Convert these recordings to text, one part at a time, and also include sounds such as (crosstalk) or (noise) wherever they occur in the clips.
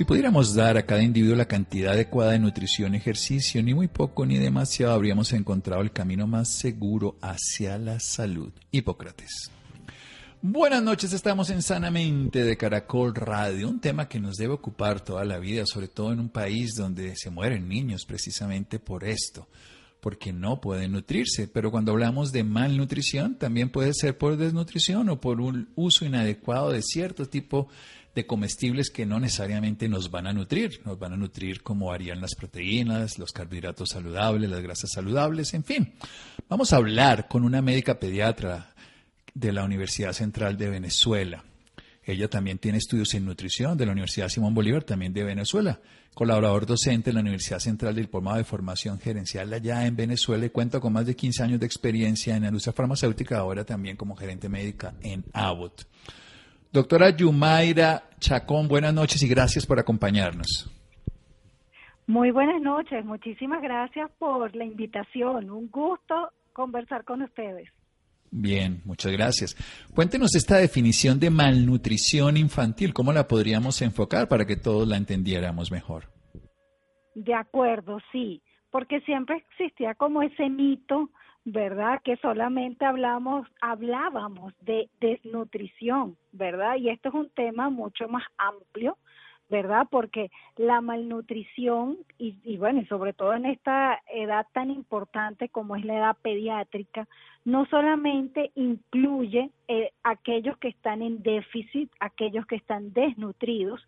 Si pudiéramos dar a cada individuo la cantidad adecuada de nutrición y ejercicio, ni muy poco ni demasiado, habríamos encontrado el camino más seguro hacia la salud. Hipócrates. Buenas noches, estamos en Sanamente de Caracol Radio, un tema que nos debe ocupar toda la vida, sobre todo en un país donde se mueren niños precisamente por esto, porque no pueden nutrirse. Pero cuando hablamos de malnutrición, también puede ser por desnutrición o por un uso inadecuado de cierto tipo de de comestibles que no necesariamente nos van a nutrir, nos van a nutrir como harían las proteínas, los carbohidratos saludables, las grasas saludables, en fin. Vamos a hablar con una médica pediatra de la Universidad Central de Venezuela. Ella también tiene estudios en nutrición de la Universidad Simón Bolívar, también de Venezuela. Colaborador docente en la Universidad Central del Diplomado de Formación Gerencial allá en Venezuela y cuenta con más de 15 años de experiencia en la industria farmacéutica, ahora también como gerente médica en Abbott. Doctora Yumaira Chacón, buenas noches y gracias por acompañarnos. Muy buenas noches, muchísimas gracias por la invitación. Un gusto conversar con ustedes. Bien, muchas gracias. Cuéntenos esta definición de malnutrición infantil, ¿cómo la podríamos enfocar para que todos la entendiéramos mejor? De acuerdo, sí, porque siempre existía como ese mito ¿verdad? Que solamente hablamos, hablábamos de desnutrición, ¿verdad? Y esto es un tema mucho más amplio, ¿verdad? Porque la malnutrición, y, y, bueno, y sobre todo en esta edad tan importante como es la edad pediátrica, no solamente incluye eh, aquellos que están en déficit, aquellos que están desnutridos,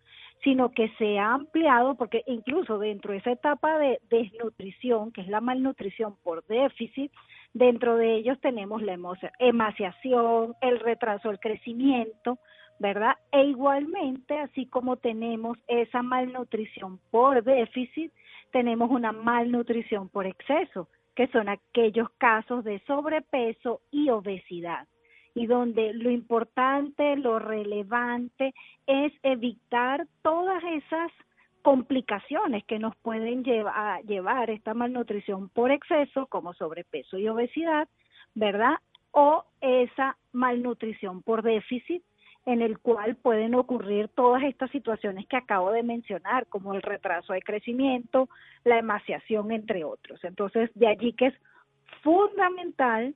sino que se ha ampliado porque incluso dentro de esa etapa de desnutrición, que es la malnutrición por déficit, dentro de ellos tenemos la emaciación, el retraso del crecimiento, ¿verdad? E igualmente, así como tenemos esa malnutrición por déficit, tenemos una malnutrición por exceso, que son aquellos casos de sobrepeso y obesidad y donde lo importante, lo relevante es evitar todas esas complicaciones que nos pueden llevar, llevar esta malnutrición por exceso, como sobrepeso y obesidad, ¿verdad? O esa malnutrición por déficit, en el cual pueden ocurrir todas estas situaciones que acabo de mencionar, como el retraso de crecimiento, la emaciación, entre otros. Entonces, de allí que es fundamental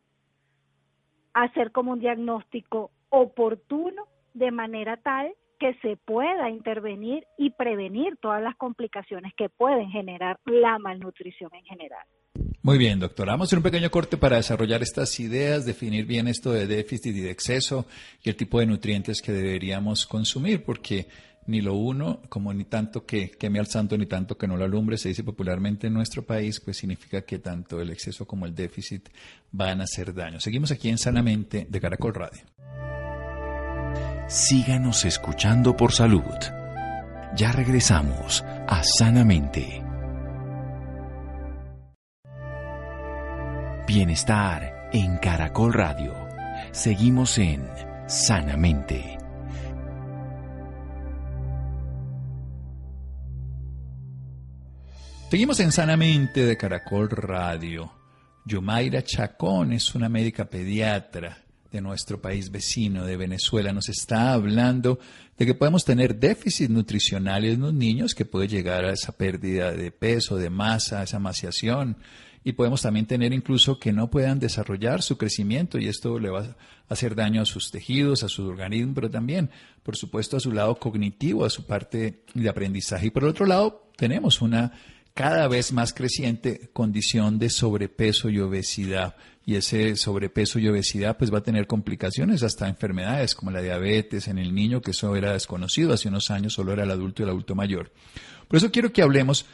hacer como un diagnóstico oportuno de manera tal que se pueda intervenir y prevenir todas las complicaciones que pueden generar la malnutrición en general. Muy bien, doctora. Vamos a hacer un pequeño corte para desarrollar estas ideas, definir bien esto de déficit y de exceso y el tipo de nutrientes que deberíamos consumir, porque ni lo uno, como ni tanto que queme al santo, ni tanto que no lo alumbre, se dice popularmente en nuestro país, pues significa que tanto el exceso como el déficit van a hacer daño. Seguimos aquí en Sanamente de Caracol Radio. Síganos escuchando por salud. Ya regresamos a Sanamente. Bienestar en Caracol Radio. Seguimos en Sanamente. Seguimos en Sanamente de Caracol Radio. Yomaira Chacón es una médica pediatra de nuestro país vecino, de Venezuela, nos está hablando de que podemos tener déficit nutricional en los niños que puede llegar a esa pérdida de peso, de masa, esa emaciación. Y podemos también tener incluso que no puedan desarrollar su crecimiento y esto le va a hacer daño a sus tejidos, a su organismo, pero también, por supuesto, a su lado cognitivo, a su parte de aprendizaje. Y por otro lado, tenemos una cada vez más creciente condición de sobrepeso y obesidad. Y ese sobrepeso y obesidad pues va a tener complicaciones hasta enfermedades como la diabetes en el niño, que eso era desconocido hace unos años, solo era el adulto y el adulto mayor. Por eso quiero que hablemos,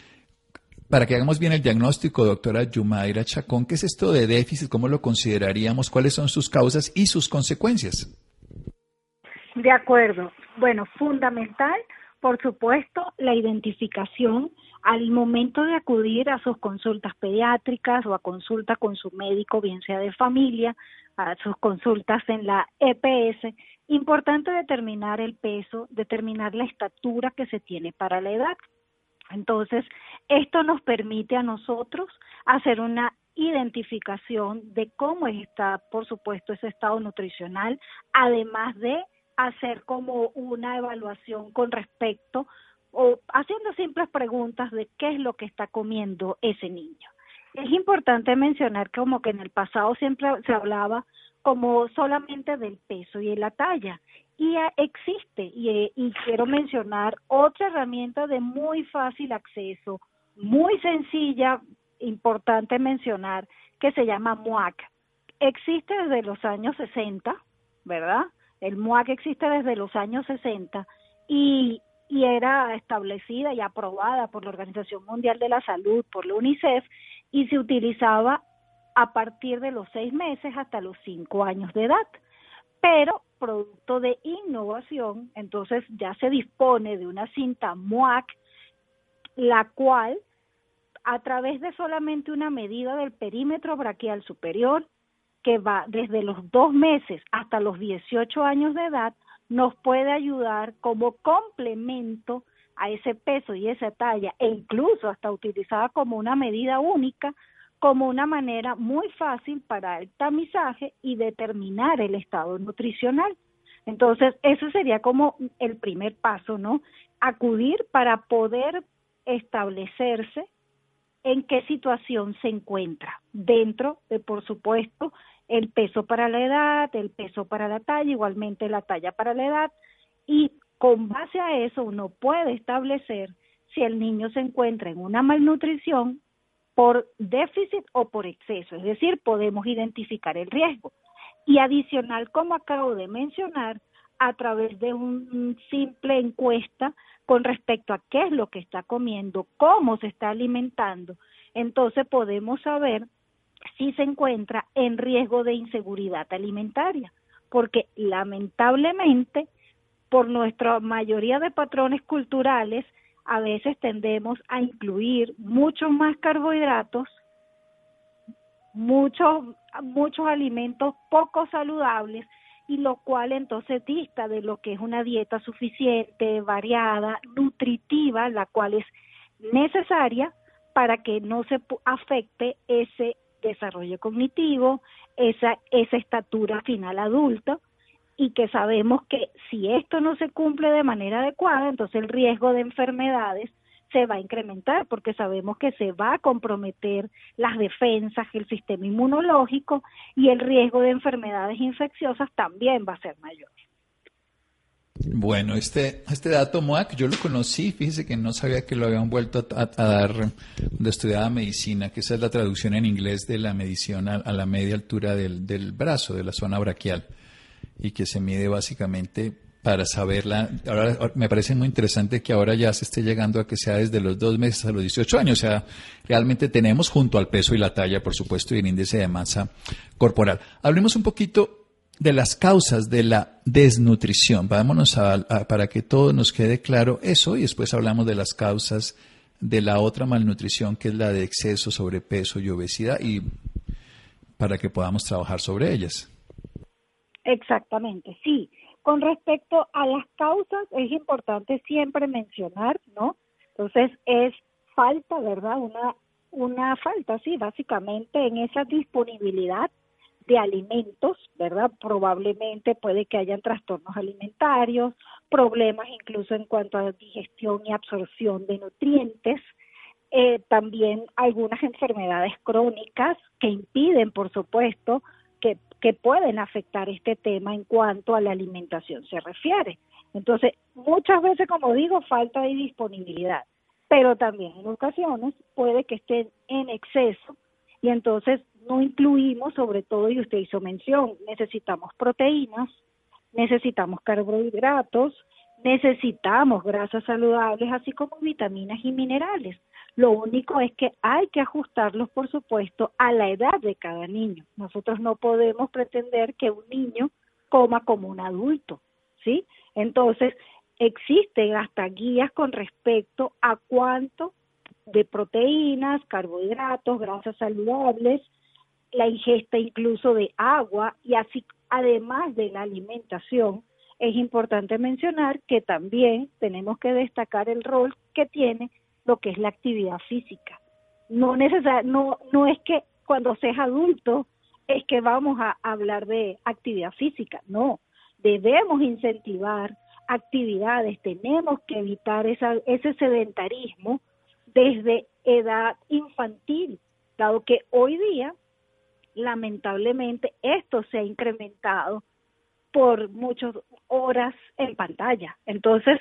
para que hagamos bien el diagnóstico, doctora Yumaira Chacón, ¿qué es esto de déficit? ¿Cómo lo consideraríamos? ¿Cuáles son sus causas y sus consecuencias? De acuerdo. Bueno, fundamental, por supuesto, la identificación al momento de acudir a sus consultas pediátricas o a consulta con su médico, bien sea de familia, a sus consultas en la EPS, importante determinar el peso, determinar la estatura que se tiene para la edad. Entonces, esto nos permite a nosotros hacer una identificación de cómo está, por supuesto, ese estado nutricional, además de hacer como una evaluación con respecto o haciendo simples preguntas de qué es lo que está comiendo ese niño. Es importante mencionar como que en el pasado siempre se hablaba como solamente del peso y de la talla. Y existe, y, y quiero mencionar otra herramienta de muy fácil acceso, muy sencilla, importante mencionar, que se llama MUAC. Existe desde los años 60, ¿verdad? El MUAC existe desde los años 60 y, y era establecida y aprobada por la Organización Mundial de la Salud, por la UNICEF, y se utilizaba a partir de los seis meses hasta los cinco años de edad. Pero producto de innovación, entonces ya se dispone de una cinta MUAC, la cual a través de solamente una medida del perímetro braquial superior, que va desde los dos meses hasta los 18 años de edad, nos puede ayudar como complemento a ese peso y esa talla, e incluso hasta utilizada como una medida única, como una manera muy fácil para el tamizaje y determinar el estado nutricional. Entonces, eso sería como el primer paso, ¿no? Acudir para poder establecerse en qué situación se encuentra dentro de, por supuesto, el peso para la edad, el peso para la talla, igualmente la talla para la edad, y con base a eso uno puede establecer si el niño se encuentra en una malnutrición por déficit o por exceso, es decir, podemos identificar el riesgo. Y adicional, como acabo de mencionar, a través de una simple encuesta con respecto a qué es lo que está comiendo, cómo se está alimentando, entonces podemos saber si se encuentra en riesgo de inseguridad alimentaria, porque lamentablemente por nuestra mayoría de patrones culturales a veces tendemos a incluir muchos más carbohidratos, muchos muchos alimentos poco saludables y lo cual entonces dista de lo que es una dieta suficiente, variada, nutritiva, la cual es necesaria para que no se afecte ese desarrollo cognitivo, esa, esa estatura final adulta, y que sabemos que si esto no se cumple de manera adecuada, entonces el riesgo de enfermedades se va a incrementar porque sabemos que se va a comprometer las defensas, el sistema inmunológico y el riesgo de enfermedades infecciosas también va a ser mayor. Bueno, este, este dato MOAC yo lo conocí, fíjese que no sabía que lo habían vuelto a, dar cuando estudiaba medicina, que esa es la traducción en inglés de la medición a, la media altura del, del, brazo, de la zona braquial, y que se mide básicamente para saberla. Ahora me parece muy interesante que ahora ya se esté llegando a que sea desde los dos meses a los 18 años. O sea, realmente tenemos junto al peso y la talla, por supuesto, y el índice de masa corporal. Hablemos un poquito de las causas de la desnutrición. Vámonos a, para que todo nos quede claro eso y después hablamos de las causas de la otra malnutrición que es la de exceso, sobrepeso y obesidad y para que podamos trabajar sobre ellas. Exactamente, sí. Con respecto a las causas, es importante siempre mencionar, ¿no? Entonces, es falta, ¿verdad? Una, una falta, sí, básicamente en esa disponibilidad de alimentos, ¿verdad? Probablemente puede que hayan trastornos alimentarios, problemas incluso en cuanto a digestión y absorción de nutrientes, eh, también algunas enfermedades crónicas que impiden, por supuesto, que, que pueden afectar este tema en cuanto a la alimentación se refiere. Entonces, muchas veces, como digo, falta de disponibilidad, pero también en ocasiones puede que estén en exceso y entonces no incluimos, sobre todo, y usted hizo mención, necesitamos proteínas, necesitamos carbohidratos, necesitamos grasas saludables, así como vitaminas y minerales. Lo único es que hay que ajustarlos, por supuesto, a la edad de cada niño. Nosotros no podemos pretender que un niño coma como un adulto, ¿sí? Entonces, existen hasta guías con respecto a cuánto de proteínas, carbohidratos, grasas saludables, la ingesta incluso de agua y así además de la alimentación, es importante mencionar que también tenemos que destacar el rol que tiene lo que es la actividad física. No, no, no es que cuando seas adulto es que vamos a hablar de actividad física, no, debemos incentivar actividades, tenemos que evitar esa, ese sedentarismo desde edad infantil, dado que hoy día lamentablemente esto se ha incrementado por muchas horas en pantalla. Entonces,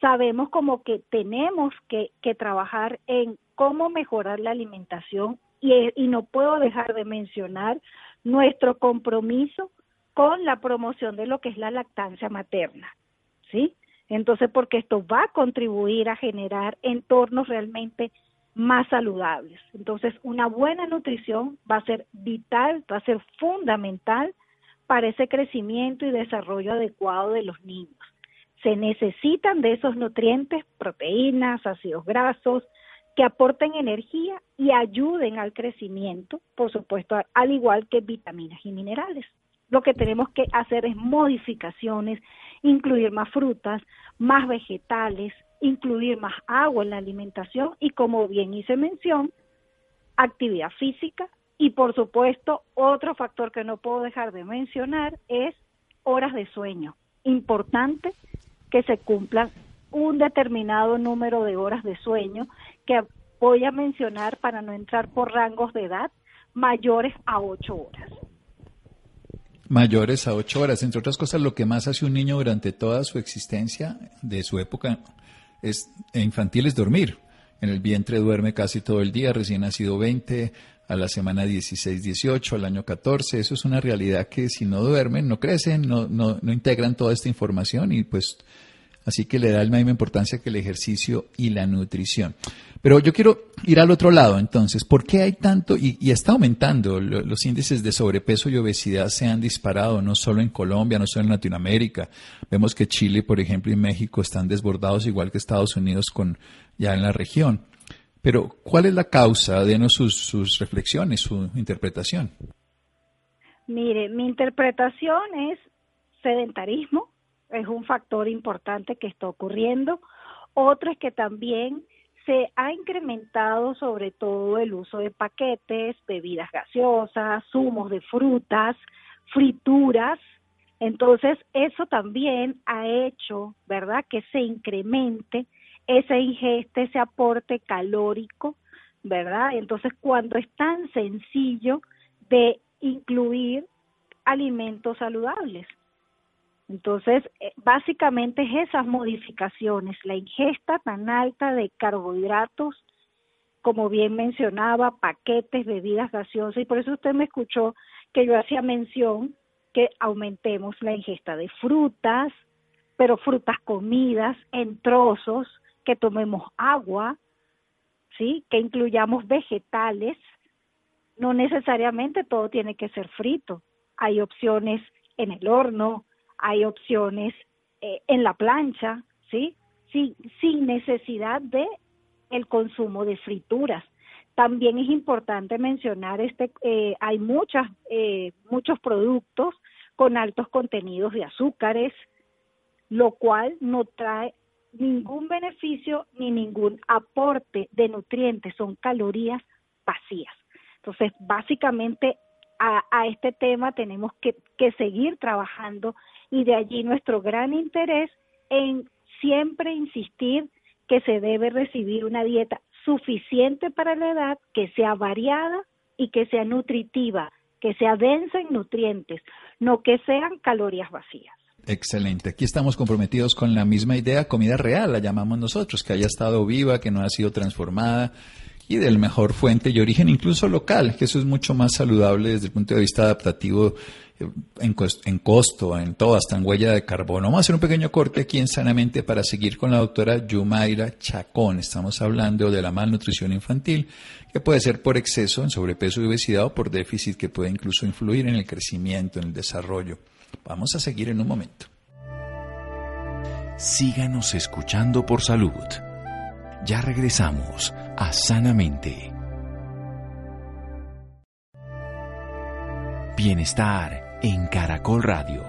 sabemos como que tenemos que, que trabajar en cómo mejorar la alimentación y, y no puedo dejar de mencionar nuestro compromiso con la promoción de lo que es la lactancia materna, ¿sí? Entonces, porque esto va a contribuir a generar entornos realmente más saludables. Entonces, una buena nutrición va a ser vital, va a ser fundamental para ese crecimiento y desarrollo adecuado de los niños. Se necesitan de esos nutrientes, proteínas, ácidos grasos, que aporten energía y ayuden al crecimiento, por supuesto, al igual que vitaminas y minerales. Lo que tenemos que hacer es modificaciones, incluir más frutas, más vegetales, incluir más agua en la alimentación y como bien hice mención, actividad física y por supuesto otro factor que no puedo dejar de mencionar es horas de sueño. Importante que se cumplan un determinado número de horas de sueño que voy a mencionar para no entrar por rangos de edad mayores a ocho horas. Mayores a ocho horas, entre otras cosas, lo que más hace un niño durante toda su existencia de su época es, infantil es dormir. En el vientre duerme casi todo el día, recién nacido 20, a la semana 16, 18, al año 14. Eso es una realidad que si no duermen, no crecen, no, no, no integran toda esta información y pues así que le da la misma importancia que el ejercicio y la nutrición. Pero yo quiero ir al otro lado, entonces, ¿por qué hay tanto, y, está aumentando, los índices de sobrepeso y obesidad se han disparado, no solo en Colombia, no solo en Latinoamérica. Vemos que Chile, por ejemplo, y México están desbordados igual que Estados Unidos con ya en la región. Pero, ¿cuál es la causa? Denos sus, sus reflexiones, su interpretación. Mire, mi interpretación es sedentarismo, es un factor importante que está ocurriendo. Otro es que también se ha incrementado sobre todo el uso de paquetes, bebidas gaseosas, zumos de frutas, frituras. Entonces, eso también ha hecho, ¿verdad?, que se incremente ese ingeste, ese aporte calórico, ¿verdad? Entonces, cuando es tan sencillo de incluir alimentos saludables. Entonces, eh, básicamente es esas modificaciones, la ingesta tan alta de carbohidratos, como bien mencionaba, paquetes, bebidas gaseosas, y por eso usted me escuchó que yo hacía mención que aumentemos la ingesta de frutas, pero frutas comidas en trozos, que tomemos agua, ¿sí? Que incluyamos vegetales, no necesariamente todo tiene que ser frito, hay opciones en el horno, hay opciones eh, en la plancha, ¿sí? Sin, necesidad de el consumo de frituras. También es importante mencionar este, eh, hay muchas, eh, muchos productos con altos contenidos de azúcares, lo cual no trae ningún beneficio ni ningún aporte de nutrientes, son calorías vacías. Entonces, básicamente a, este tema tenemos que seguir trabajando y de allí nuestro gran interés en siempre insistir que se debe recibir una dieta suficiente para la edad, que sea variada y que sea nutritiva, que sea densa en nutrientes, no que sean calorías vacías. Excelente. Aquí estamos comprometidos con la misma idea, comida real, la llamamos nosotros, que haya estado viva, que no ha sido transformada y del mejor fuente y origen, incluso local, que eso es mucho más saludable desde el punto de vista adaptativo en, en costo, en todo, hasta en huella de carbono. Vamos a hacer un pequeño corte aquí en Sanamente para seguir con la doctora Yumaira Chacón. Estamos hablando de la malnutrición infantil, que puede ser por exceso en sobrepeso y obesidad o por déficit que puede incluso influir en el crecimiento, en el desarrollo. Vamos a seguir en un momento. Síganos escuchando por salud. Ya regresamos a Sanamente. Bienestar en Caracol Radio.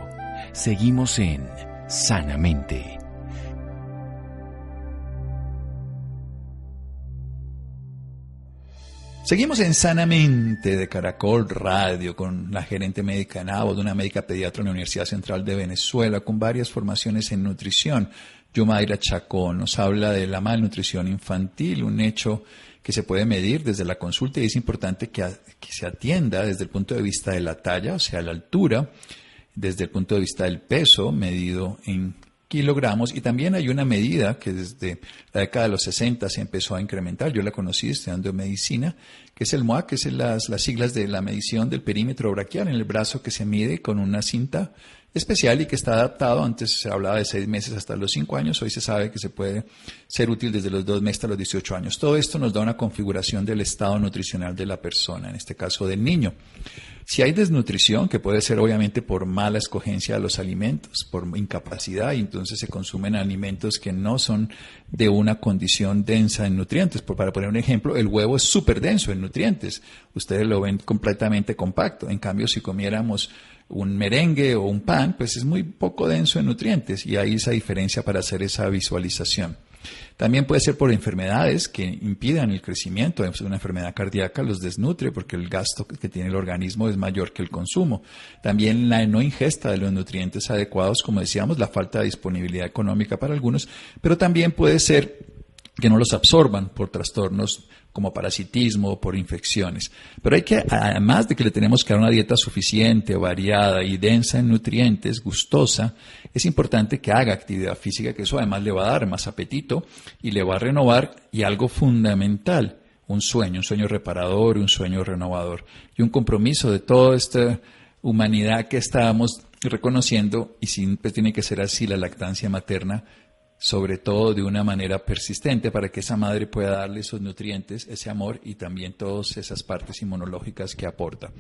Seguimos en Sanamente. Seguimos en Sanamente de Caracol Radio con la gerente médica en de una médica pediatra en la Universidad Central de Venezuela, con varias formaciones en nutrición. Yumaira Chacón nos habla de la malnutrición infantil, un hecho que se puede medir desde la consulta y es importante que, que se atienda desde el punto de vista de la talla, o sea, la altura, desde el punto de vista del peso medido en kilogramos. Y también hay una medida que desde la década de los 60 se empezó a incrementar, yo la conocí estudiando medicina, que es el MOAC, que es las, las siglas de la medición del perímetro braquial en el brazo que se mide con una cinta especial y que está adaptado. Antes se hablaba de seis meses hasta los cinco años, hoy se sabe que se puede ser útil desde los dos meses hasta los 18 años. Todo esto nos da una configuración del estado nutricional de la persona, en este caso del niño. Si hay desnutrición, que puede ser obviamente por mala escogencia de los alimentos, por incapacidad, y entonces se consumen alimentos que no son de una condición densa en nutrientes. para poner un ejemplo, el huevo es súper denso en nutrientes. Ustedes lo ven completamente compacto. En cambio, si comiéramos un merengue o un pan, pues es muy poco denso en nutrientes y hay esa diferencia para hacer esa visualización. También puede ser por enfermedades que impidan el crecimiento. Una enfermedad cardíaca los desnutre porque el gasto que tiene el organismo es mayor que el consumo. También la no ingesta de los nutrientes adecuados, como decíamos, la falta de disponibilidad económica para algunos, pero también puede ser que no los absorban por trastornos como parasitismo o por infecciones. Pero hay que, además de que le tenemos que dar una dieta suficiente, variada y densa en nutrientes, gustosa, es importante que haga actividad física, que eso además le va a dar más apetito y le va a renovar y algo fundamental, un sueño, un sueño reparador, un sueño renovador y un compromiso de toda esta humanidad que estamos reconociendo y siempre tiene que ser así la lactancia materna sobre todo de una manera persistente para que esa madre pueda darle esos nutrientes, ese amor y también todas esas partes inmunológicas que aporta.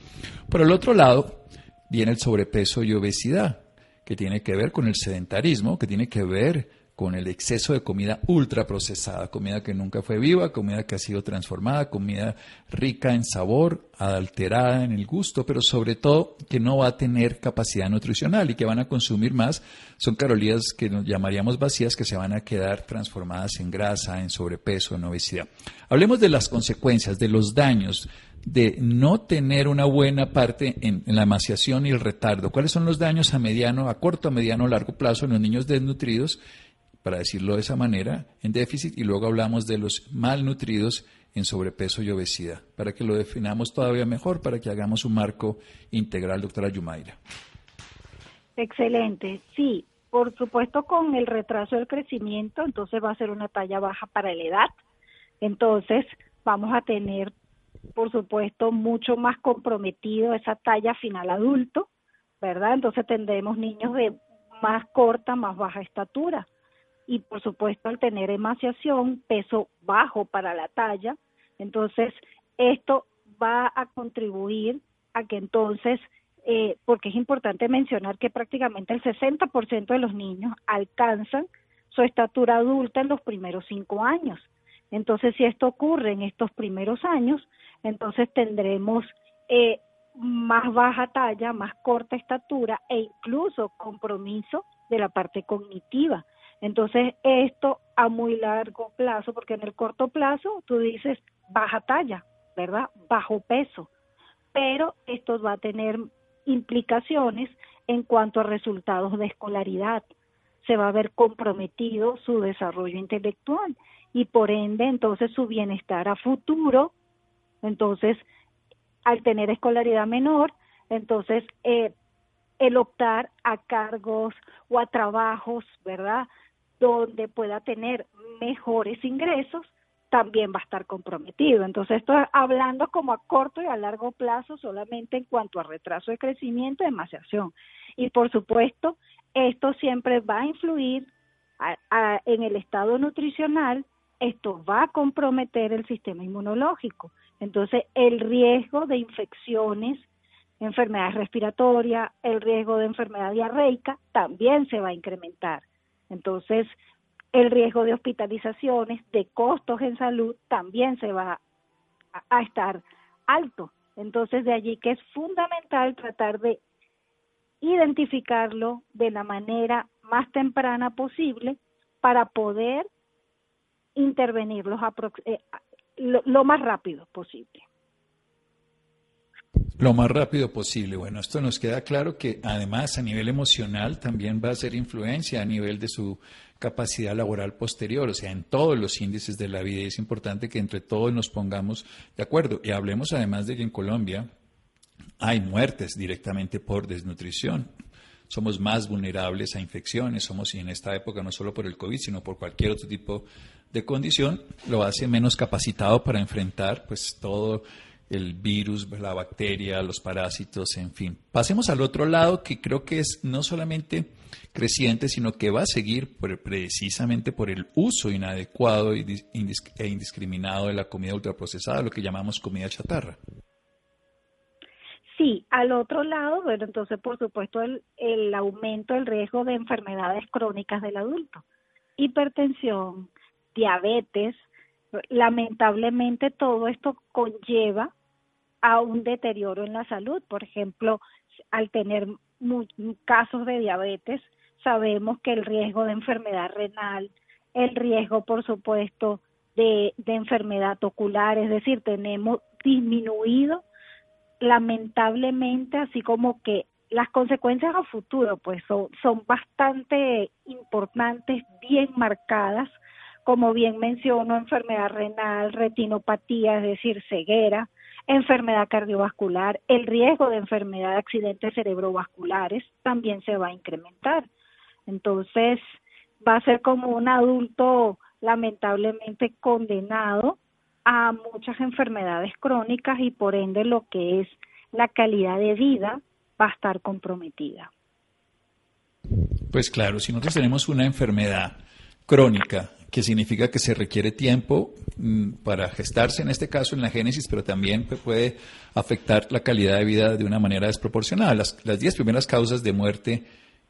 Por el otro lado, viene el sobrepeso y obesidad, que tiene que ver con el sedentarismo, que tiene que ver con el exceso de comida ultraprocesada, comida que nunca fue viva, comida que ha sido transformada, comida rica en sabor, alterada en el gusto, pero sobre todo que no va a tener capacidad nutricional y que van a consumir más. Son calorías que nos llamaríamos vacías que se van a quedar transformadas en grasa, en sobrepeso, en obesidad. Hablemos de las consecuencias, de los daños de no tener una buena parte en, la emaciación y el retardo. ¿Cuáles son los daños a mediano, a corto, a mediano, a largo plazo en los niños desnutridos para decirlo de esa manera, en déficit, y luego hablamos de los malnutridos en sobrepeso y obesidad, para que lo definamos todavía mejor, para que hagamos un marco integral, doctora Yumaira. Excelente, sí, por supuesto con el retraso del crecimiento, entonces va a ser una talla baja para la edad, entonces vamos a tener, por supuesto, mucho más comprometido esa talla final adulto, ¿verdad? Entonces tendremos niños de más corta, más baja estatura y por supuesto al tener emaciación, peso bajo para la talla, entonces esto va a contribuir a que entonces, eh, porque es importante mencionar que prácticamente el 60% de los niños alcanzan su estatura adulta en los primeros cinco años. Entonces, si esto ocurre en estos primeros años, entonces tendremos eh, más baja talla, más corta estatura e incluso compromiso de la parte cognitiva. Entonces, esto a muy largo plazo, porque en el corto plazo tú dices baja talla, ¿verdad? Bajo peso, pero esto va a tener implicaciones en cuanto a resultados de escolaridad. Se va a ver comprometido su desarrollo intelectual y por ende entonces su bienestar a futuro. Entonces, al tener escolaridad menor, entonces eh, el optar a cargos o a trabajos, ¿verdad? Donde pueda tener mejores ingresos, también va a estar comprometido. Entonces, esto hablando como a corto y a largo plazo solamente en cuanto a retraso de crecimiento y emaciación. Y por supuesto, esto siempre va a influir en el estado nutricional, esto va a comprometer el sistema inmunológico. Entonces, el riesgo de infecciones, enfermedades respiratorias, el riesgo de enfermedad diarreica también se va a incrementar. Entonces, el riesgo de hospitalizaciones, de costos en salud, también se va a, estar alto. Entonces, de allí que es fundamental tratar de identificarlo de la manera más temprana posible para poder intervenir eh, lo más rápido posible. Lo más rápido posible. Bueno, esto nos queda claro que además a nivel emocional también va a ser influencia a nivel de su capacidad laboral posterior, o sea, en todos los índices de la vida. Y es importante que entre todos nos pongamos de acuerdo. Y hablemos además de que en Colombia hay muertes directamente por desnutrición. Somos más vulnerables a infecciones, somos y en esta época no solo por el COVID, sino por cualquier otro tipo de condición, lo hace menos capacitado para enfrentar pues todo el virus, la bacteria, los parásitos, en fin. Pasemos al otro lado que creo que es no solamente creciente, sino que va a seguir precisamente por el uso inadecuado e indiscriminado de la comida ultraprocesada, lo que llamamos comida chatarra. Sí, al otro lado, bueno, entonces por supuesto el, el aumento del riesgo de enfermedades crónicas del adulto, hipertensión, diabetes, lamentablemente todo esto conlleva a un deterioro en la salud. Por ejemplo, al tener casos de diabetes, sabemos que el riesgo de enfermedad renal, el riesgo, por supuesto, de, enfermedad ocular, es decir, tenemos disminuido lamentablemente, así como que las consecuencias a futuro, pues son bastante importantes, bien marcadas como bien menciono, enfermedad renal, retinopatía, es decir, ceguera, enfermedad cardiovascular, el riesgo de enfermedad de accidentes cerebrovasculares también se va a incrementar. Entonces, va a ser como un adulto lamentablemente condenado a muchas enfermedades crónicas y por ende lo que es la calidad de vida va a estar comprometida. Pues claro, si nosotros tenemos una enfermedad crónica que significa que se requiere tiempo mm, para gestarse, en este caso en la génesis, pero también puede afectar la calidad de vida de una manera desproporcionada. Las, las diez primeras causas de muerte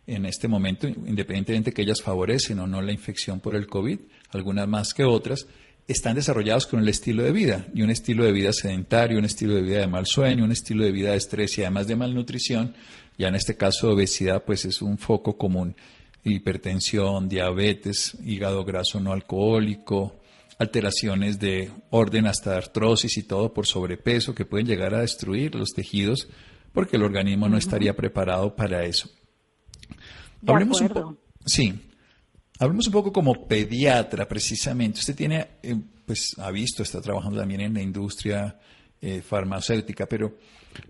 en este momento, independientemente de que ellas favorecen o no la infección por el COVID, algunas más que otras, están desarrollados con el estilo de vida, y un estilo de vida sedentario, un estilo de vida de mal sueño, un estilo de vida de estrés y además de malnutrición, ya en este caso obesidad, pues es un foco común hipertensión, diabetes, hígado graso no alcohólico, alteraciones de orden hasta artrosis y todo por sobrepeso que pueden llegar a destruir los tejidos porque el organismo no estaría preparado para eso. hablemos un poco. Sí. Hablemos un poco como pediatra precisamente. Usted tiene eh, pues ha visto, está trabajando también en la industria eh, farmacéutica, pero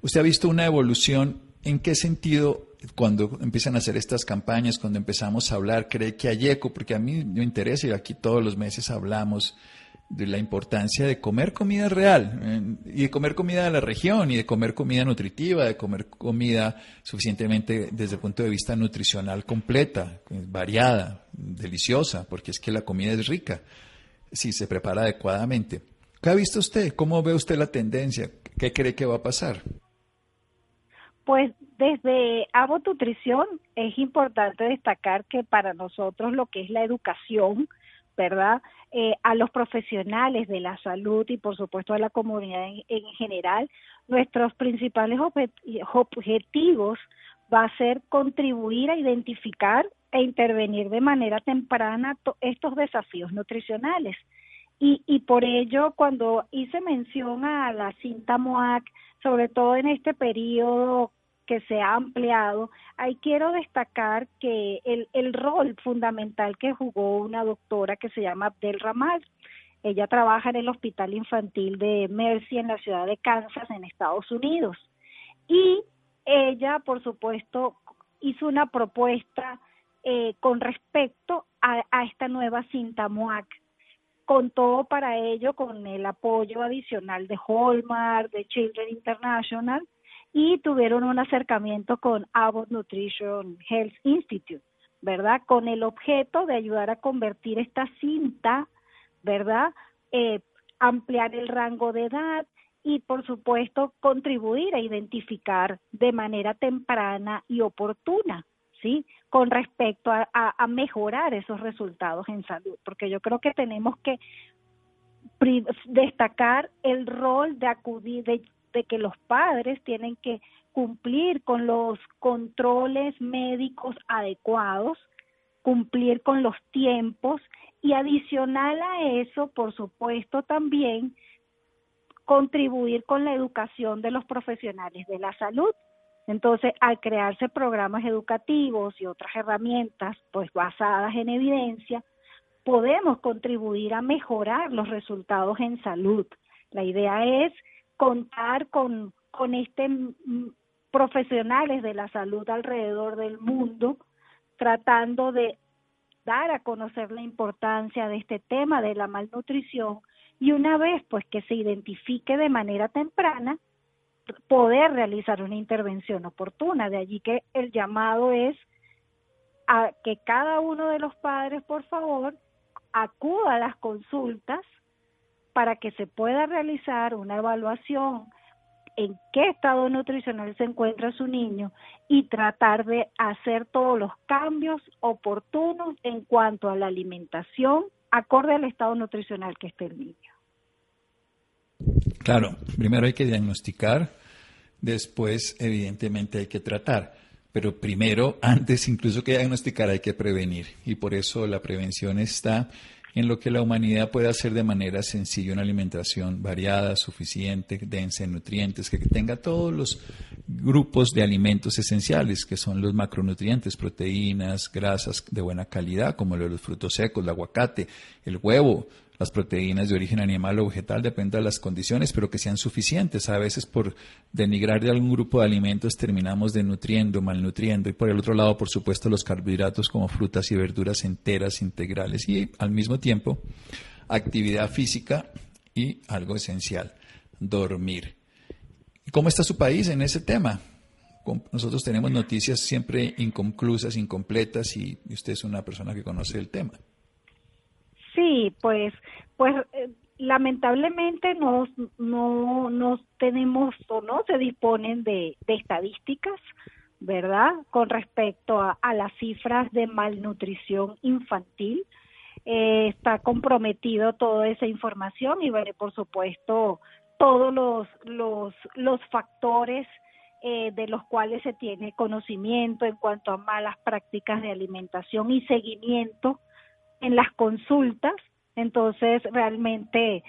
usted ha visto una evolución en qué sentido cuando empiezan a hacer estas campañas, cuando empezamos a hablar, cree que hay eco, porque a mí me interesa y aquí todos los meses hablamos de la importancia de comer comida real eh, y de comer comida de la región y de comer comida nutritiva, de comer comida suficientemente desde el punto de vista nutricional completa, variada, deliciosa, porque es que la comida es rica si se prepara adecuadamente. ¿Qué ha visto usted? ¿Cómo ve usted la tendencia? ¿Qué cree que va a pasar? Pues desde Abbott Nutrición es importante destacar que para nosotros lo que es la educación, ¿verdad? Eh, a los profesionales de la salud y por supuesto a la comunidad en, general, nuestros principales objetivos va a ser contribuir a identificar e intervenir de manera temprana estos desafíos nutricionales. Y, y por ello, cuando hice mención a la cinta MOAC, sobre todo en este periodo que se ha ampliado, ahí quiero destacar que el, el rol fundamental que jugó una doctora que se llama Abdel Ramal, ella trabaja en el Hospital Infantil de Mercy en la ciudad de Kansas, en Estados Unidos. Y ella, por supuesto, hizo una propuesta eh, con respecto a, a, esta nueva cinta MOAC. Contó para ello con el apoyo adicional de Hallmark, de Children International, y tuvieron un acercamiento con Abbott Nutrition Health Institute, ¿verdad? Con el objeto de ayudar a convertir esta cinta, ¿verdad? Eh, ampliar el rango de edad y, por supuesto, contribuir a identificar de manera temprana y oportuna ¿sí? Con respecto a, mejorar esos resultados en salud, porque yo creo que tenemos que destacar el rol de acudir, de, que los padres tienen que cumplir con los controles médicos adecuados, cumplir con los tiempos y adicional a eso, por supuesto, también contribuir con la educación de los profesionales de la salud. Entonces, al crearse programas educativos y otras herramientas, pues basadas en evidencia, podemos contribuir a mejorar los resultados en salud. La idea es contar con, con este profesionales de la salud alrededor del mundo, tratando de dar a conocer la importancia de este tema de la malnutrición y una vez pues que se identifique de manera temprana, poder realizar una intervención oportuna. De allí que el llamado es a que cada uno de los padres, por favor, acuda a las consultas para que se pueda realizar una evaluación en qué estado nutricional se encuentra su niño y tratar de hacer todos los cambios oportunos en cuanto a la alimentación acorde al estado nutricional que esté el niño. Claro, primero hay que diagnosticar, después evidentemente hay que tratar, pero primero, (laughs) antes incluso que diagnosticar, hay que prevenir. Y por eso la prevención está en lo que la humanidad puede hacer de manera sencilla una alimentación variada, suficiente, densa en nutrientes, que tenga todos los grupos de alimentos esenciales, que son los macronutrientes, proteínas, grasas de buena calidad, como los frutos secos, el aguacate, el huevo, las proteínas de origen animal o vegetal, depende de las condiciones, pero que sean suficientes. A veces por denigrar de algún grupo de alimentos terminamos denutriendo, malnutriendo. Y por el otro lado, por supuesto, los carbohidratos como frutas y verduras enteras, integrales. Y al mismo tiempo, actividad física y algo esencial, dormir. ¿Cómo está su país en ese tema? Nosotros tenemos noticias siempre inconclusas, incompletas y usted es una persona que conoce el tema. Sí, pues, pues eh, lamentablemente no, no, no tenemos o no se disponen de, estadísticas, ¿verdad? Con respecto a, las cifras de malnutrición infantil. Eh, está comprometido toda esa información y veré, por supuesto, todos los, los, los factores eh, de los cuales se tiene conocimiento en cuanto a malas prácticas de alimentación y seguimiento en las consultas, entonces realmente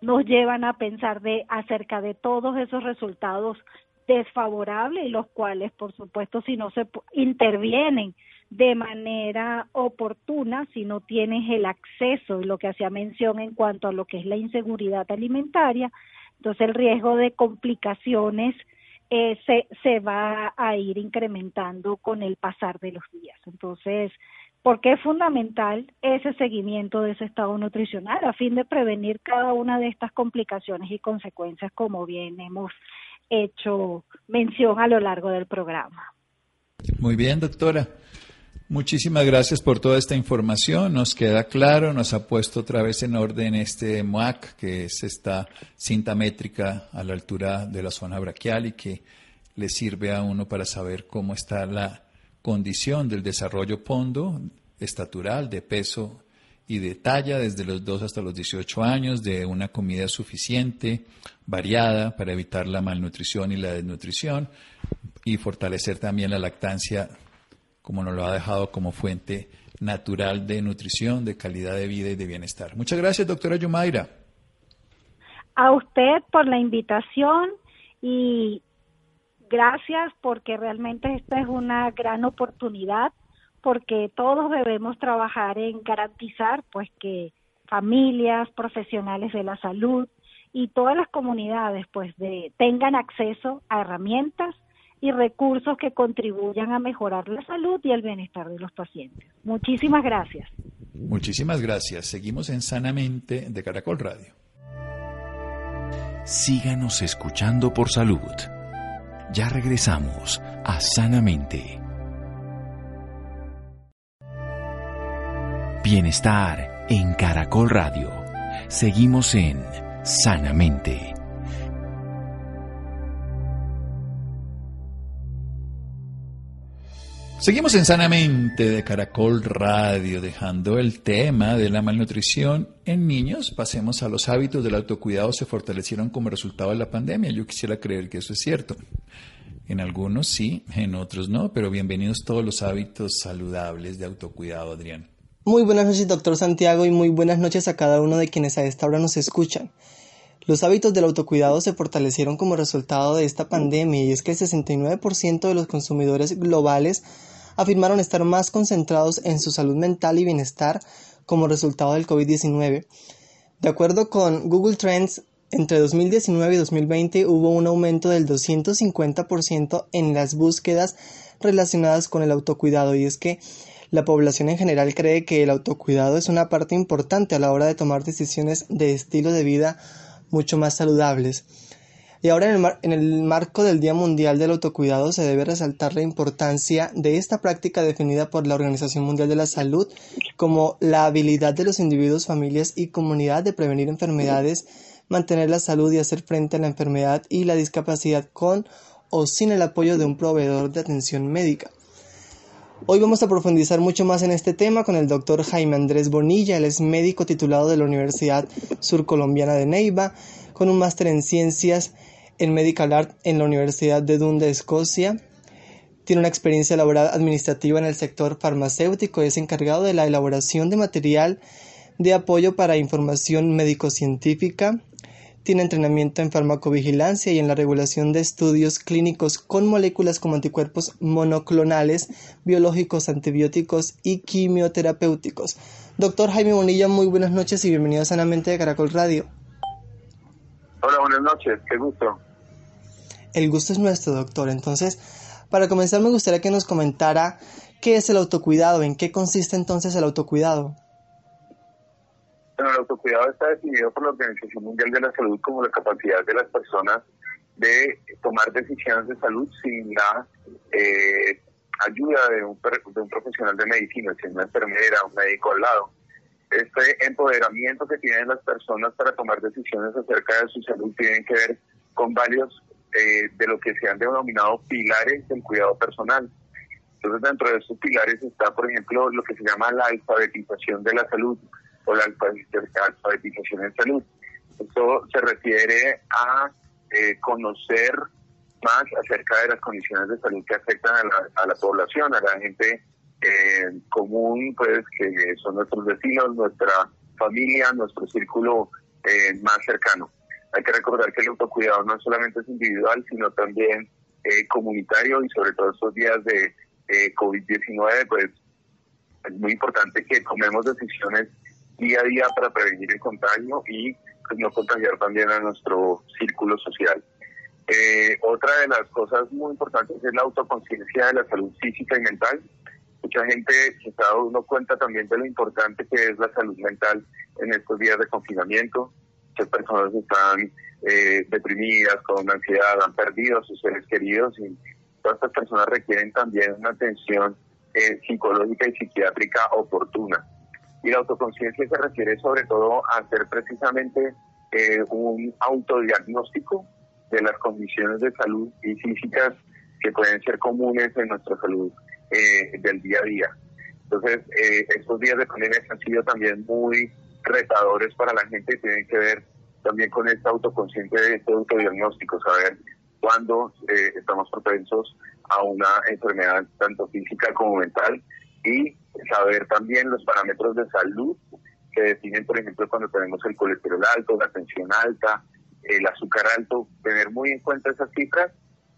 nos llevan a pensar de acerca de todos esos resultados desfavorables y los cuales, por supuesto, si no se intervienen de manera oportuna, si no tienes el acceso, lo que hacía mención en cuanto a lo que es la inseguridad alimentaria, entonces el riesgo de complicaciones eh, se, se va a ir incrementando con el pasar de los días. Entonces, porque es fundamental ese seguimiento de ese estado nutricional a fin de prevenir cada una de estas complicaciones y consecuencias como bien hemos hecho mención a lo largo del programa. Muy bien, doctora. Muchísimas gracias por toda esta información. Nos queda claro, nos ha puesto otra vez en orden este MOAC, que es esta cinta métrica a la altura de la zona braquial y que le sirve a uno para saber cómo está la condición del desarrollo pondo, estatural, de peso y de talla desde los 2 hasta los 18 años, de una comida suficiente, variada, para evitar la malnutrición y la desnutrición y fortalecer también la lactancia, como nos lo ha dejado como fuente natural de nutrición, de calidad de vida y de bienestar. Muchas gracias, doctora Yumaira. A usted por la invitación y gracias porque realmente esta es una gran oportunidad porque todos debemos trabajar en garantizar pues que familias, profesionales de la salud y todas las comunidades pues de tengan acceso a herramientas y recursos que contribuyan a mejorar la salud y el bienestar de los pacientes. Muchísimas gracias. Muchísimas gracias. Seguimos en Sanamente de Caracol Radio. Síganos escuchando por salud. Ya regresamos a Sanamente. Bienestar en Caracol Radio. Seguimos en Sanamente. Seguimos en Sanamente de Caracol Radio, dejando el tema de la malnutrición en niños. Pasemos a los hábitos del autocuidado se fortalecieron como resultado de la pandemia. Yo quisiera creer que eso es cierto. En algunos sí, en otros no, pero bienvenidos todos los hábitos saludables de autocuidado, Adrián. Muy buenas noches, doctor Santiago, y muy buenas noches a cada uno de quienes a esta hora nos escuchan. Los hábitos del autocuidado se fortalecieron como resultado de esta pandemia y es que el 69% de los consumidores globales afirmaron estar más concentrados en su salud mental y bienestar como resultado del COVID-19. De acuerdo con Google Trends, entre 2019 y 2020 hubo un aumento del 250% en las búsquedas relacionadas con el autocuidado y es que la población en general cree que el autocuidado es una parte importante a la hora de tomar decisiones de estilo de vida mucho más saludables. Y ahora en el, marco del Día Mundial del Autocuidado se debe resaltar la importancia de esta práctica definida por la Organización Mundial de la Salud como la habilidad de los individuos, familias y comunidad de prevenir enfermedades, mantener la salud y hacer frente a la enfermedad y la discapacidad con o sin el apoyo de un proveedor de atención médica. Hoy vamos a profundizar mucho más en este tema con el doctor Jaime Andrés Bonilla, él es médico titulado de la Universidad Surcolombiana de Neiva, con un máster en ciencias en Medical Art en la Universidad de Dundee, Escocia. Tiene una experiencia laboral administrativa en el sector farmacéutico y es encargado de la elaboración de material de apoyo para información médico-científica. Tiene entrenamiento en farmacovigilancia y en la regulación de estudios clínicos con moléculas como anticuerpos monoclonales, biológicos, antibióticos y quimioterapéuticos. Doctor Jaime Bonilla, muy buenas noches y bienvenido a Sanamente de Caracol Radio. Hola, buenas noches, qué gusto. El gusto es nuestro, doctor. Entonces, para comenzar me gustaría que nos comentara qué es el autocuidado, en qué consiste entonces el autocuidado. Bueno, el autocuidado está definido por la Organización Mundial de la Salud como la capacidad de las personas de tomar decisiones de salud sin la eh, ayuda de un, de un profesional de medicina, sin una enfermera, un médico al lado. Este empoderamiento que tienen las personas para tomar decisiones acerca de su salud tiene que ver con varios eh, de lo que se han denominado pilares del cuidado personal. Entonces, dentro de estos pilares está, por ejemplo, lo que se llama la alfabetización de la salud o la alfabetización en salud. Esto se refiere a eh, conocer más acerca de las condiciones de salud que afectan a la, población, a la gente eh, común, pues que son nuestros vecinos, nuestra familia, nuestro círculo más cercano. Hay que recordar que el autocuidado no solamente es individual, sino también eh, comunitario y sobre todo estos días de eh, COVID-19, pues es muy importante que tomemos decisiones día a día para prevenir el contagio y pues, no contagiar también a nuestro círculo social. Eh, otra de las cosas muy importantes es la autoconciencia de la salud física y mental. Mucha gente se está dando cuenta también de lo importante que es la salud mental en estos días de confinamiento muchas personas están eh, deprimidas, con ansiedad, han perdido a sus seres queridos y todas estas personas requieren también una atención eh, psicológica y psiquiátrica oportuna. Y la autoconciencia se refiere sobre todo a hacer precisamente eh, un autodiagnóstico de las condiciones de salud y físicas que pueden ser comunes en nuestra salud del día a día. Entonces, estos días de pandemia han sido también muy retadores para la gente y tienen que ver también con esta autoconsciente de este autodiagnóstico, saber cuándo eh, estamos propensos a una enfermedad tanto física como mental y saber también los parámetros de salud que definen, por ejemplo, cuando tenemos el colesterol alto, la tensión alta, el azúcar alto, tener muy en cuenta esas cifras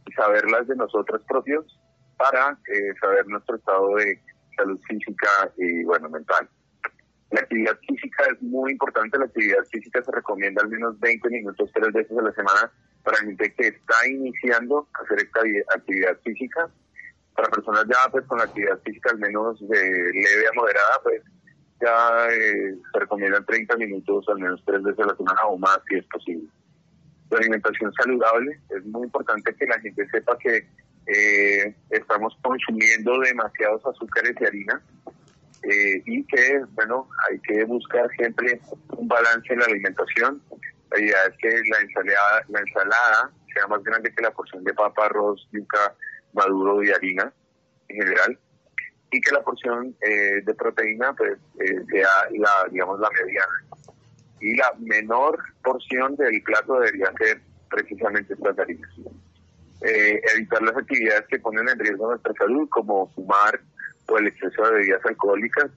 y saberlas de nosotros propios para eh, saber nuestro estado de salud física y, bueno, mental. La actividad física es muy importante, la actividad física se recomienda al menos 20 minutos tres veces a la semana para gente que está iniciando a hacer esta actividad física. Para personas ya pues con actividad física al menos de leve a moderada, pues ya eh, se recomiendan 30 minutos al menos tres veces a la semana o más si es posible. La alimentación saludable, es muy importante que la gente sepa que eh, estamos consumiendo demasiados azúcares y harina eh, y que, bueno, hay que buscar siempre un balance en la alimentación. La idea es que la ensalada, la ensalada sea más grande que la porción de papa, arroz, yuca, maduro y harina en general. y que la porción eh, de proteína pues eh, sea la, digamos, la mediana. Y la menor porción del plato debería ser precisamente estas harinas. Eh, evitar las actividades que ponen en riesgo nuestra salud, como fumar o el exceso de bebidas alcohólicas.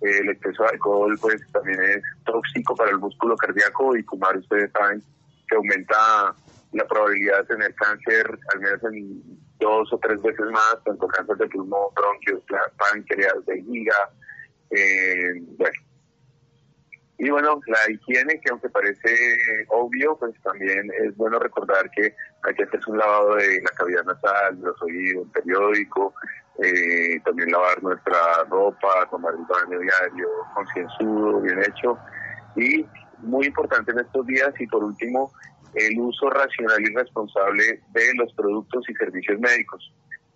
el exceso de alcohol pues también es tóxico para el músculo cardíaco y fumar ustedes saben que aumenta la probabilidad de tener cáncer al menos en dos o tres veces más, tanto cáncer de pulmón, bronquios, páncreas, vejiga, eh, bueno. Y bueno, la higiene, que aunque parece obvio, pues también es bueno recordar que hay que hacerse un lavado de la cavidad nasal, de los oídos, periódico, eh, también lavar nuestra ropa, tomar el baño diario, concienzudo, bien hecho. Y muy importante en estos días, y por último, el uso racional y responsable de los productos y servicios médicos.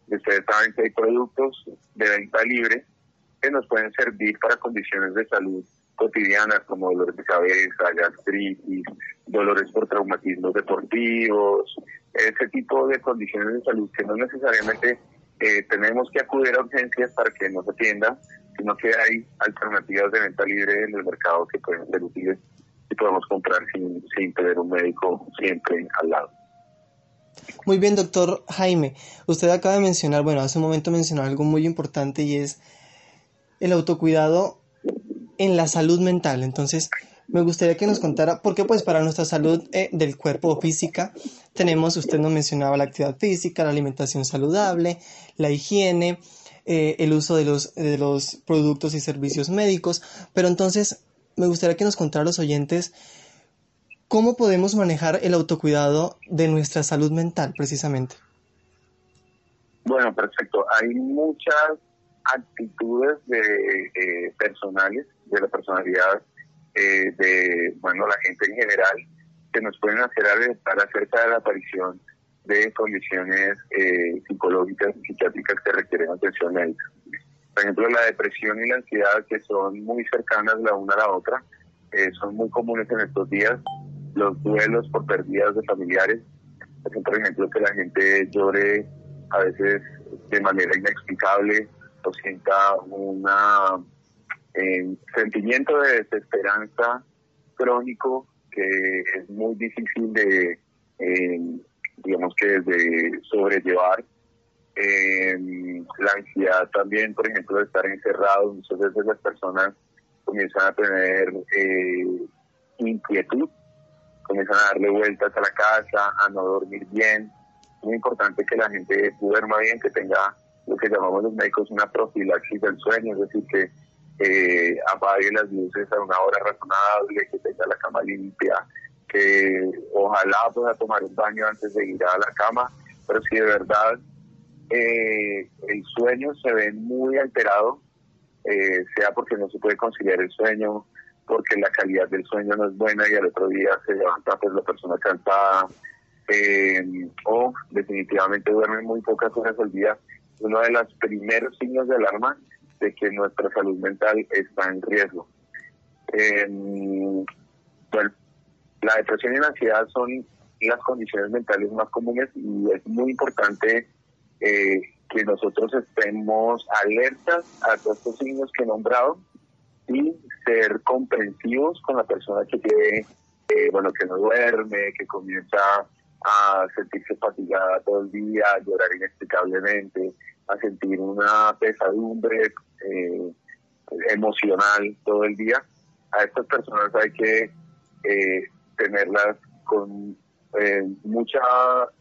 Ustedes saben que hay productos de venta libre que nos pueden servir para condiciones de salud cotidianas como dolores de cabeza, gastritis, dolores por traumatismos deportivos, ese tipo de condiciones de salud que no necesariamente eh, tenemos que acudir a urgencias para que nos atiendan, sino que hay alternativas de venta libre en el mercado que pueden ser útiles y podemos comprar sin, sin tener un médico siempre al lado. Muy bien, doctor Jaime. Usted acaba de mencionar, bueno, hace un momento mencionó algo muy importante y es el autocuidado en la salud mental. Entonces, me gustaría que nos contara, porque pues para nuestra salud eh, del cuerpo física tenemos, usted nos mencionaba la actividad física, la alimentación saludable, la higiene, eh, el uso de los, de los productos y servicios médicos, pero entonces me gustaría que nos contara los oyentes cómo podemos manejar el autocuidado de nuestra salud mental, precisamente. Bueno, perfecto. Hay muchas actitudes de eh, personales, de la personalidad eh, de, bueno, la gente en general, que nos pueden hacer alertar acerca de la aparición de condiciones eh, psicológicas y psiquiátricas que requieren atención médica por ejemplo, la depresión y la ansiedad, que son muy cercanas la una a la otra, eh, son muy comunes en estos días. Los duelos por pérdidas de familiares, por ejemplo, que la gente llore a veces de manera inexplicable o sienta un eh, sentimiento de desesperanza crónico que es muy difícil de, eh, digamos que de sobrellevar eh, la ansiedad también, por ejemplo, de estar encerrado, muchas veces las personas comienzan a tener eh, inquietud, comienzan a darle vueltas a la casa, a no dormir bien. Muy importante que la gente duerma bien, que tenga lo que llamamos los médicos una profilaxis del sueño, es decir, que eh, apague las luces a una hora razonable, que tenga la cama limpia, que ojalá pueda tomar un baño antes de ir a la cama, pero si de verdad eh, el sueño se ve muy alterado, eh, sea porque no se puede conciliar el sueño, porque la calidad del sueño no es buena y al otro día se levanta pues la persona cansada, eh, o definitivamente duerme muy pocas horas al día, uno de los primeros signos de alarma de que nuestra salud mental está en riesgo. bueno, la depresión y la ansiedad son las condiciones mentales más comunes y es muy importante eh, que nosotros estemos alertas a todos estos signos que he nombrado y ser comprensivos con la persona que tiene, eh, bueno, que no duerme, que comienza a sentirse fatigada todo el día, a llorar inexplicablemente, a sentir una pesadumbre eh, emocional todo el día. A estas personas hay que tenerlas con mucha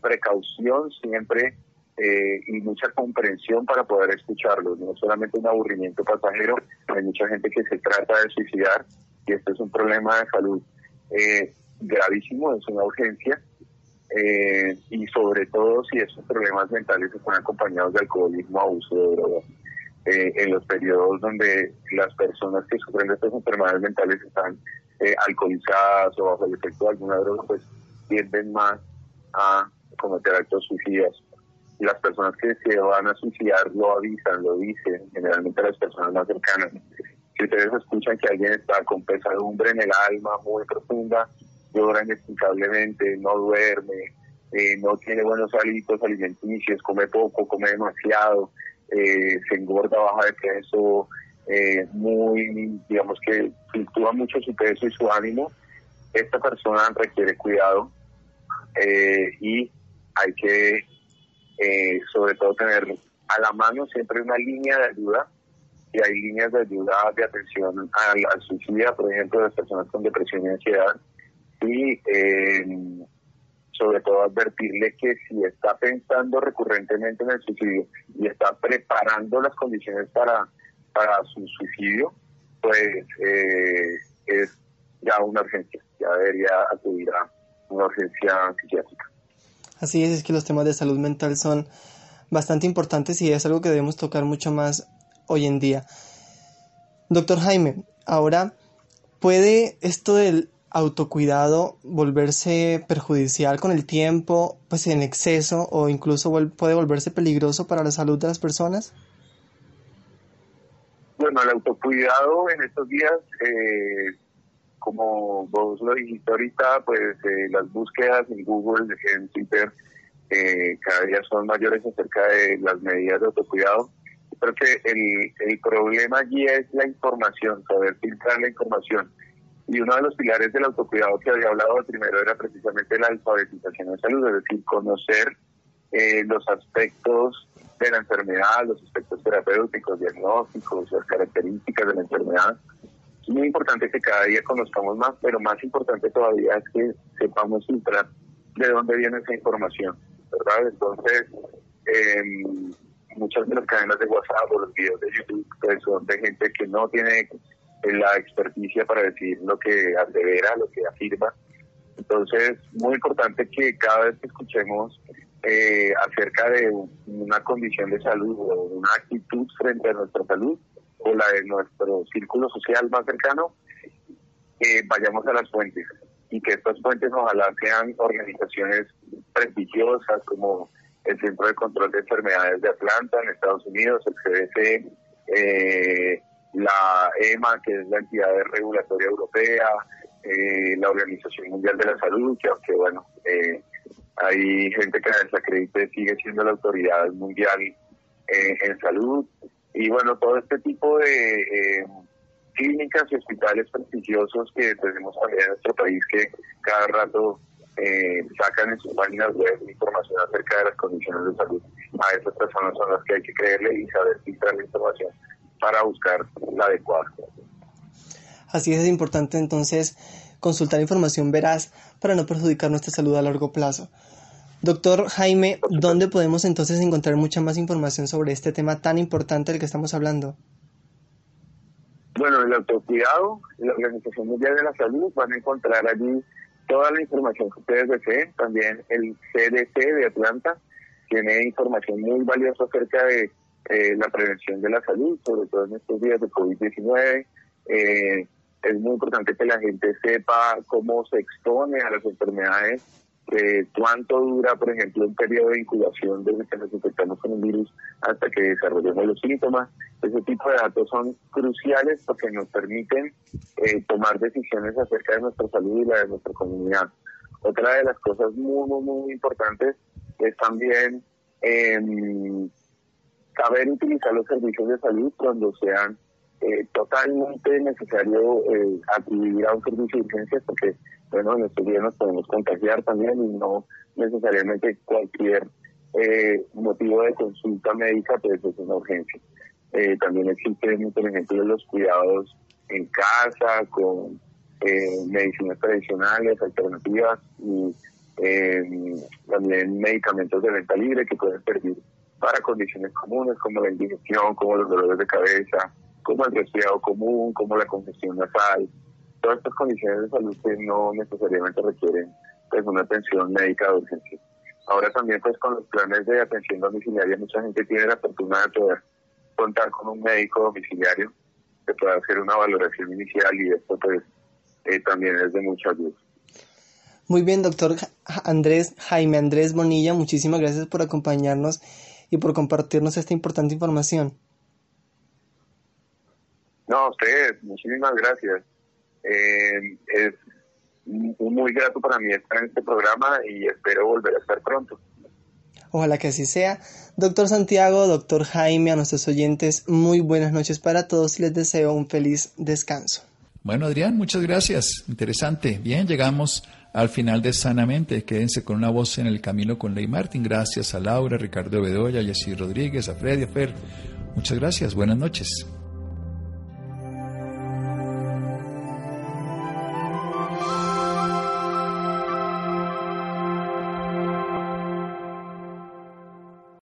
precaución siempre eh, y mucha comprensión para poder escucharlos, no solamente un aburrimiento pasajero, hay mucha gente que se trata de suicidar y esto es un problema de salud eh, gravísimo, es una urgencia eh, y sobre todo si esos problemas mentales están acompañados de alcoholismo, abuso de drogas. en los periodos donde las personas que sufren de estas enfermedades mentales están alcoholizadas o bajo el efecto de alguna droga, pues tienden más a cometer actos suicidas las personas que se van a suicidar lo avisan, lo dicen, generalmente las personas más cercanas. Si ustedes escuchan que alguien está con pesadumbre en el alma muy profunda, llora inexplicablemente, no duerme, eh, no tiene buenos hábitos alimenticios, come poco, come demasiado, eh, se engorda, baja de peso, eh, muy, digamos que fluctúa mucho su peso y su ánimo, esta persona requiere cuidado eh, y hay que sobre todo tener a la mano siempre una línea de ayuda y hay líneas de ayuda de atención al, suicidio, por ejemplo, de las personas con depresión y ansiedad y sobre todo advertirle que si está pensando recurrentemente en el suicidio y está preparando las condiciones para, para su suicidio, pues eh, es ya una urgencia, ya debería acudir a una urgencia psiquiátrica. Así es, es que los temas de salud mental son bastante importantes y es algo que debemos tocar mucho más hoy en día. Doctor Jaime, ahora, ¿puede esto del autocuidado volverse perjudicial con el tiempo, pues en exceso o incluso puede volverse peligroso para la salud de las personas? Bueno, el autocuidado en estos días, eh, como vos lo dijiste ahorita, pues eh, las búsquedas en Google, en Twitter, eh, cada día son mayores acerca de las medidas de autocuidado. Creo que el, el problema allí es la información, saber filtrar la información y uno de los pilares del autocuidado que había hablado primero era precisamente la alfabetización de salud, es decir, conocer eh, los aspectos de la enfermedad, los aspectos terapéuticos, diagnósticos, las características de la enfermedad. Es muy importante que cada día conozcamos más, pero más importante todavía es que sepamos filtrar de dónde viene esa información, ¿verdad? Entonces, eh, muchas de las cadenas de WhatsApp o los videos de YouTube pues, son de gente que no tiene la experticia para decir lo que asevera, lo que afirma. Entonces, muy importante que cada vez que escuchemos eh, acerca de una condición de salud o una actitud frente a nuestra salud o la de nuestro círculo social más cercano, eh, vayamos a las fuentes y que estas fuentes ojalá sean organizaciones prestigiosas como el Centro de Control de Enfermedades de Atlanta en Estados Unidos, el CDC, eh, la EMA, que es la entidad regulatoria europea, eh, la Organización Mundial de la Salud, que aunque bueno, eh, hay gente que desacredite, sigue siendo la autoridad mundial eh, en salud. Y bueno, todo este tipo de clínicas y hospitales prestigiosos que tenemos también en nuestro país que cada rato sacan en sus páginas web información acerca de las condiciones de salud. A esas personas son las que hay que creerle y saber filtrar la información para buscar la adecuada. Así es, es importante entonces consultar información veraz para no perjudicar nuestra salud a largo plazo. Doctor Jaime, ¿dónde podemos entonces encontrar mucha más información sobre este tema tan importante del que estamos hablando? Bueno, el autocuidado, la Organización Mundial de la Salud van a encontrar allí toda la información que ustedes deseen. También el CDC de Atlanta tiene información muy valiosa acerca de eh, la prevención de la salud, sobre todo en estos días de COVID-19. Eh, es muy importante que la gente sepa cómo se expone a las enfermedades, eh, cuánto dura, por ejemplo, un periodo de incubación desde que nos infectamos con un virus hasta que desarrollemos los síntomas. Ese tipo de datos son cruciales porque nos permiten tomar decisiones acerca de nuestra salud y la de nuestra comunidad. Otra de las cosas muy, muy, muy importantes es también eh, saber utilizar los servicios de salud cuando sean eh, totalmente necesario eh, acudir a un servicio de urgencias porque, bueno, en estos días nos podemos contagiar también y no necesariamente cualquier eh, motivo de consulta médica pues es una urgencia. Eh, también existen, por ejemplo, los cuidados en casa con medicinas tradicionales, alternativas y también medicamentos de venta libre que pueden servir para condiciones comunes como la indigestión, como los dolores de cabeza, como el resfriado común, como la congestión nasal, todas estas condiciones de salud que no necesariamente requieren pues una atención médica de urgencia. Ahora también pues con los planes de atención domiciliaria mucha gente tiene la fortuna de poder contar con un médico domiciliario que pueda hacer una valoración inicial y esto pues eh, también es de mucha ayuda. Muy bien, doctor Andrés, Jaime Andrés Bonilla, muchísimas gracias por acompañarnos y por compartirnos esta importante información. No, a ustedes, muchísimas gracias. Eh, es muy grato para mí estar en este programa y espero volver a estar pronto. Ojalá que así sea. Doctor Santiago, doctor Jaime, a nuestros oyentes, muy buenas noches para todos y les deseo un feliz descanso. Bueno, Adrián, muchas gracias. Interesante. Bien, llegamos al final de Sanamente. Quédense con una voz en el camino con Ley Martín. Gracias a Laura, Ricardo Bedoya, Jessy Rodríguez, a Freddy, a Fer. Muchas gracias. Buenas noches.